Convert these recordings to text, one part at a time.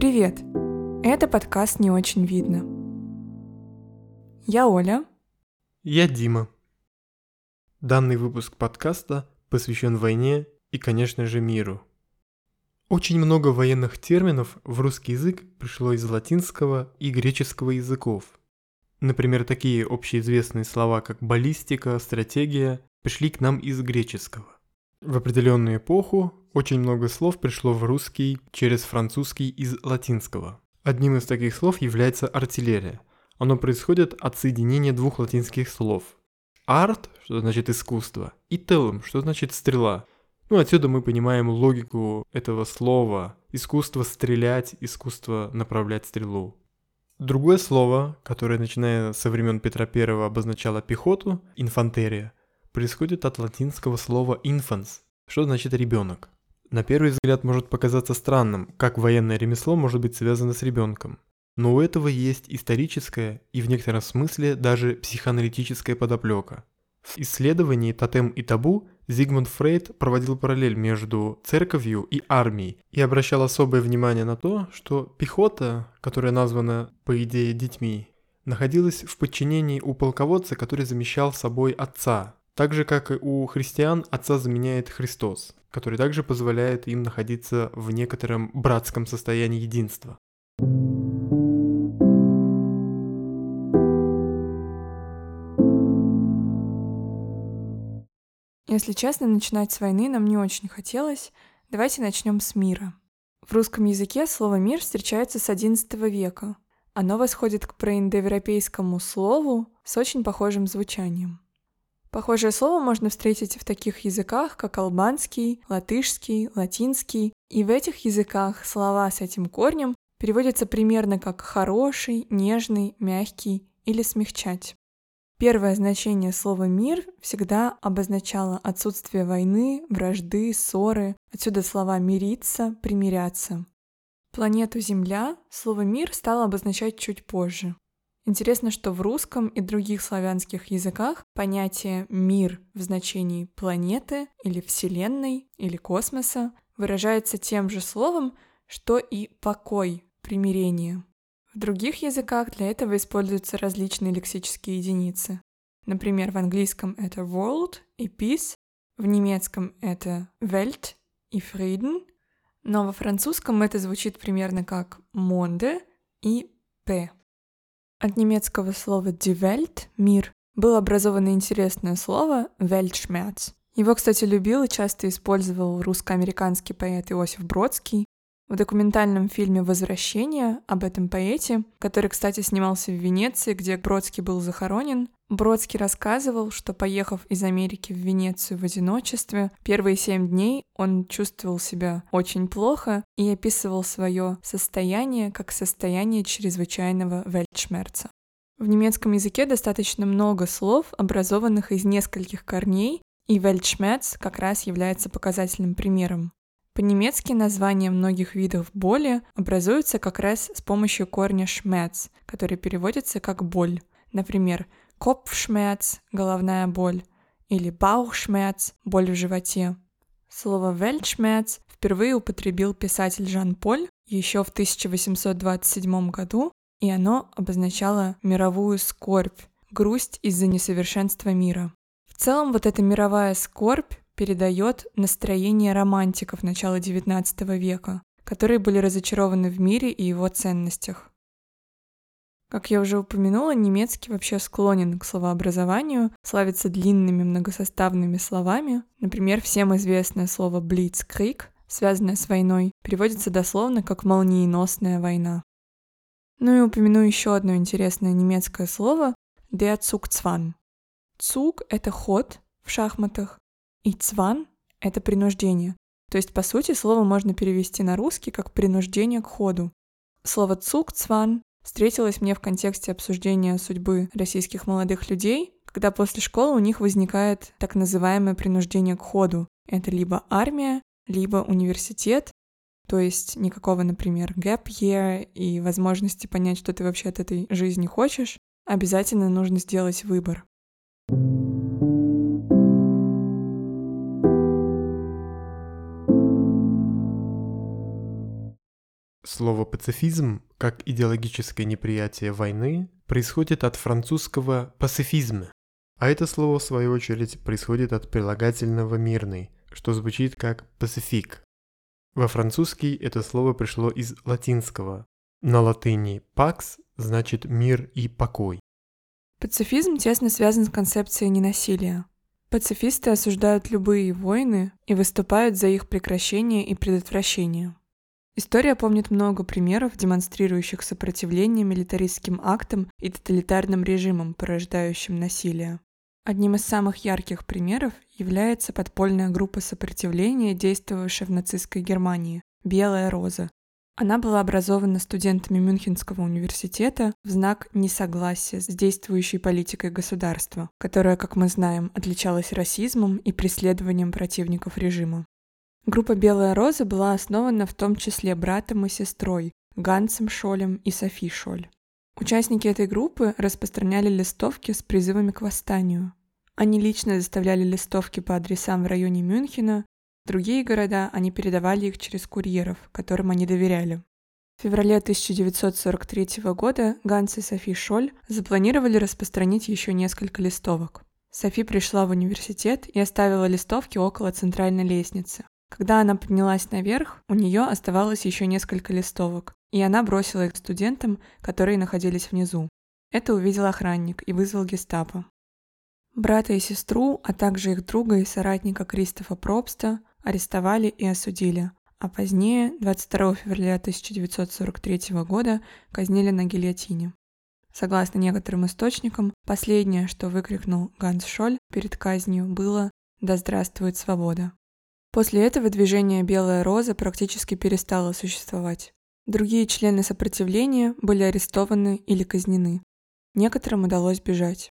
Привет! Это подкаст «Не очень видно». Я Оля. Я Дима. Данный выпуск подкаста посвящен войне и, конечно же, миру. Очень много военных терминов в русский язык пришло из латинского и греческого языков. Например, такие общеизвестные слова, как баллистика, стратегия, пришли к нам из греческого. В определенную эпоху очень много слов пришло в русский через французский из латинского. Одним из таких слов является артиллерия. Оно происходит от соединения двух латинских слов. Арт, что значит искусство, и телум, что значит стрела. Ну, отсюда мы понимаем логику этого слова. Искусство стрелять, искусство направлять стрелу. Другое слово, которое, начиная со времен Петра I, обозначало пехоту, инфантерия, происходит от латинского слова infans, что значит ребенок. На первый взгляд может показаться странным, как военное ремесло может быть связано с ребенком. Но у этого есть историческая и в некотором смысле даже психоаналитическая подоплека. В исследовании «Тотем и табу» Зигмунд Фрейд проводил параллель между церковью и армией и обращал особое внимание на то, что пехота, которая названа, по идее, детьми, находилась в подчинении у полководца, который замещал собой отца, так же, как и у христиан, отца заменяет Христос, который также позволяет им находиться в некотором братском состоянии единства. Если честно, начинать с войны нам не очень хотелось. Давайте начнем с мира. В русском языке слово «мир» встречается с XI века. Оно восходит к проиндоевропейскому слову с очень похожим звучанием. Похожее слово можно встретить в таких языках, как албанский, латышский, латинский, и в этих языках слова с этим корнем переводятся примерно как «хороший», «нежный», «мягкий» или «смягчать». Первое значение слова «мир» всегда обозначало отсутствие войны, вражды, ссоры. Отсюда слова «мириться», «примиряться». Планету Земля слово «мир» стало обозначать чуть позже. Интересно, что в русском и других славянских языках понятие «мир» в значении планеты или Вселенной или космоса выражается тем же словом, что и покой, примирение. В других языках для этого используются различные лексические единицы. Например, в английском это world и peace, в немецком это Welt и Frieden, но во французском это звучит примерно как monde и paix. От немецкого слова die Welt — мир было образовано интересное слово Weltschmerz. Его, кстати, любил и часто использовал русско-американский поэт Иосиф Бродский. В документальном фильме «Возвращение» об этом поэте, который, кстати, снимался в Венеции, где Бродский был захоронен, Бродский рассказывал, что, поехав из Америки в Венецию в одиночестве, первые семь дней он чувствовал себя очень плохо и описывал свое состояние как состояние чрезвычайного вельтшмерца. В немецком языке достаточно много слов, образованных из нескольких корней, и вельтшмерц как раз является показательным примером. По-немецки названия многих видов боли образуются как раз с помощью корня «шмец», который переводится как «боль». Например, Kopfschmerz – головная боль, или Bauchschmerz – боль в животе. Слово Weltschmerz впервые употребил писатель Жан-Поль еще в 1827 году, и оно обозначало мировую скорбь, грусть из-за несовершенства мира. В целом вот эта мировая скорбь передает настроение романтиков начала XIX века, которые были разочарованы в мире и его ценностях. Как я уже упомянула, немецкий вообще склонен к словообразованию, славится длинными многосоставными словами. Например, всем известное слово «blitzkrieg», связанное с войной, переводится дословно как «молниеносная война». Ну и упомяну еще одно интересное немецкое слово «der Zugzwang». Это ход в шахматах, и цван — это принуждение. То есть, по сути, слово можно перевести на русский как «принуждение к ходу». Слово «цугцван» встретилась мне в контексте обсуждения судьбы российских молодых людей, когда после школы у них возникает так называемое принуждение к ходу. Это либо армия, либо университет, то есть никакого, например, gap year и возможности понять, что ты вообще от этой жизни хочешь, обязательно нужно сделать выбор. Слово «пацифизм» как идеологическое неприятие войны происходит от французского «пацифизм», а это слово, в свою очередь, происходит от прилагательного «мирный», что звучит как «пацифик». Во французский это слово пришло из латинского. На латыни «pax» значит «мир» и «покой». Пацифизм тесно связан с концепцией ненасилия. Пацифисты осуждают любые войны и выступают за их прекращение и предотвращение. История помнит много примеров, демонстрирующих сопротивление милитаристским актам и тоталитарным режимам, порождающим насилие. Одним из самых ярких примеров является подпольная группа сопротивления, действовавшая в нацистской Германии – «Белая роза». Она была образована студентами Мюнхенского университета в знак несогласия с действующей политикой государства, которая, как мы знаем, отличалась расизмом и преследованием противников режима. Группа «Белая роза» была основана в том числе братом и сестрой Гансом Шолем и Софи Шоль. Участники этой группы распространяли листовки с призывами к восстанию. Они лично доставляли листовки по адресам в районе Мюнхена, в другие города они передавали их через курьеров, которым они доверяли. В феврале 1943 года Ганс и Софи Шоль запланировали распространить еще несколько листовок. Софи пришла в университет и оставила листовки около центральной лестницы. Когда она поднялась наверх, у нее оставалось еще несколько листовок, и она бросила их студентам, которые находились внизу. Это увидел охранник и вызвал гестапо. Брата и сестру, а также их друга и соратника Кристофа Пробста арестовали и осудили, а позднее, 22 февраля 1943 года, казнили на гильотине. Согласно некоторым источникам, последнее, что выкрикнул Ганс Шоль перед казнью, было «Да здравствует свобода!». После этого движение «Белая роза» практически перестало существовать. Другие члены сопротивления были арестованы или казнены. Некоторым удалось бежать.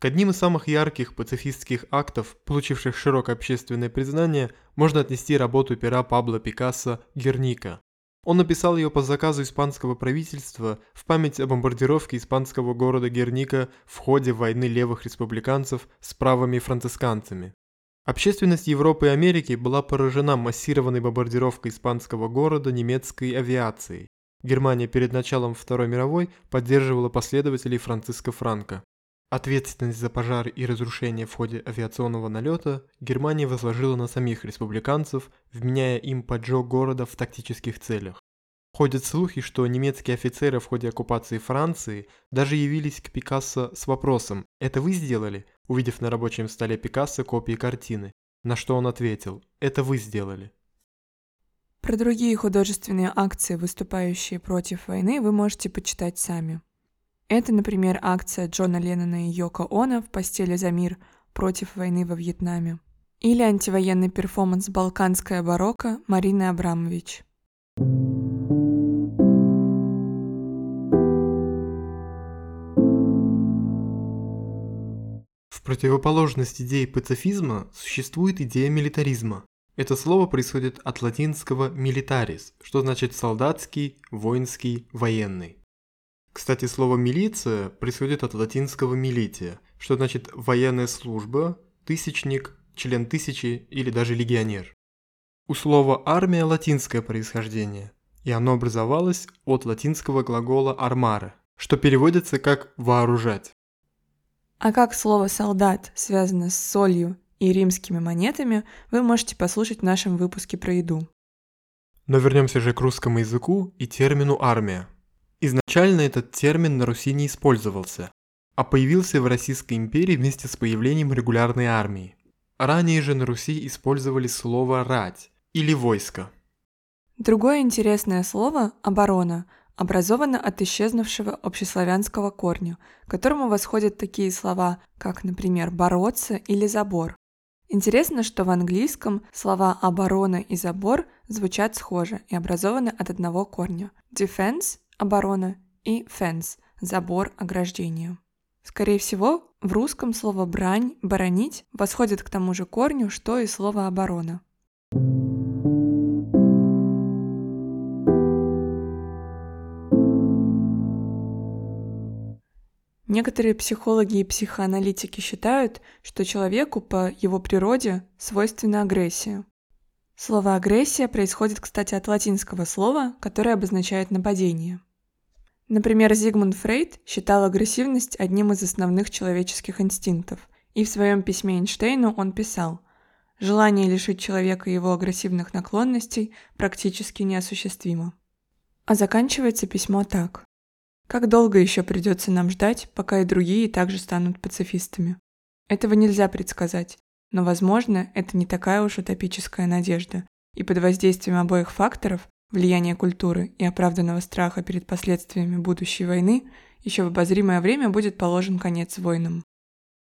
К одним из самых ярких пацифистских актов, получивших широкое общественное признание, можно отнести работу пера Пабло Пикассо «Герника». Он написал ее по заказу испанского правительства в память о бомбардировке испанского города Герника в ходе войны левых республиканцев с правыми францисканцами. Общественность Европы и Америки была поражена массированной бомбардировкой испанского города немецкой авиацией. Германия перед началом Второй мировой поддерживала последователей Франциско Франко. Ответственность за пожар и разрушение в ходе авиационного налета Германия возложила на самих республиканцев, вменяя им поджог города в тактических целях. Ходят слухи, что немецкие офицеры в ходе оккупации Франции даже явились к Пикассо с вопросом «Это вы сделали?», увидев на рабочем столе Пикассо копии картины, на что он ответил «Это вы сделали». Про другие художественные акции, выступающие против войны, вы можете почитать сами. Это, например, акция Джона Леннона и Йоко Оно в «Постели за мир» против войны во Вьетнаме. Или антивоенный перформанс «Балканская барокко» Марины Абрамович. В противоположность идее пацифизма существует идея милитаризма. Это слово происходит от латинского «militaris», что значит «солдатский», «воинский», «военный». Кстати, слово «милиция» происходит от латинского «милития», что значит «военная служба», «тысячник», «член тысячи» или даже «легионер». У слова «армия» латинское происхождение, и оно образовалось от латинского глагола «армаре», что переводится как «вооружать». А как слово «солдат» связано с солью и римскими монетами, вы можете послушать в нашем выпуске про еду. Но вернемся же к русскому языку и термину «армия». Изначально этот термин на Руси не использовался, а появился в Российской империи вместе с появлением регулярной армии. Ранее же на Руси использовали слово «рать» или «войско». Другое интересное слово «оборона» образовано от исчезнувшего общеславянского корня, к которому восходят такие слова, как, например, «бороться» или «забор». Интересно, что в английском слова «оборона» и «забор» звучат схоже и образованы от одного корня. Defense оборона, и fence – забор, ограждение. Скорее всего, в русском слово «брань», «боронить» восходит к тому же корню, что и слово «оборона». Некоторые психологи и психоаналитики считают, что человеку по его природе свойственна агрессия. Слово «агрессия» происходит, кстати, от латинского слова, которое обозначает нападение. Например, Зигмунд Фрейд считал агрессивность одним из основных человеческих инстинктов, и в своем письме Эйнштейну он писал «Желание лишить человека его агрессивных наклонностей практически неосуществимо». А заканчивается письмо так. Как долго еще придется нам ждать, пока и другие также станут пацифистами? Этого нельзя предсказать, но, возможно, это не такая уж утопическая надежда, и под воздействием обоих факторов, влияния культуры и оправданного страха перед последствиями будущей войны, еще в обозримое время будет положен конец войнам.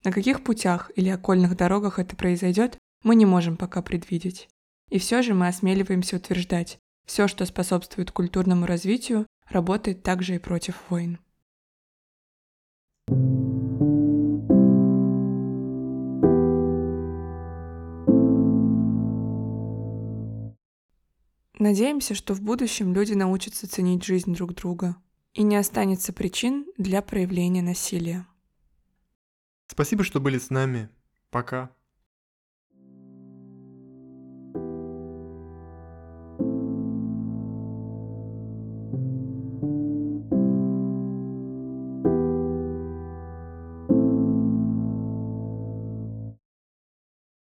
На каких путях или окольных дорогах это произойдет, мы не можем пока предвидеть. И все же мы осмеливаемся утверждать, все, что способствует культурному развитию, работает также и против войн. Надеемся, что в будущем люди научатся ценить жизнь друг друга и не останется причин для проявления насилия. Спасибо, что были с нами. Пока.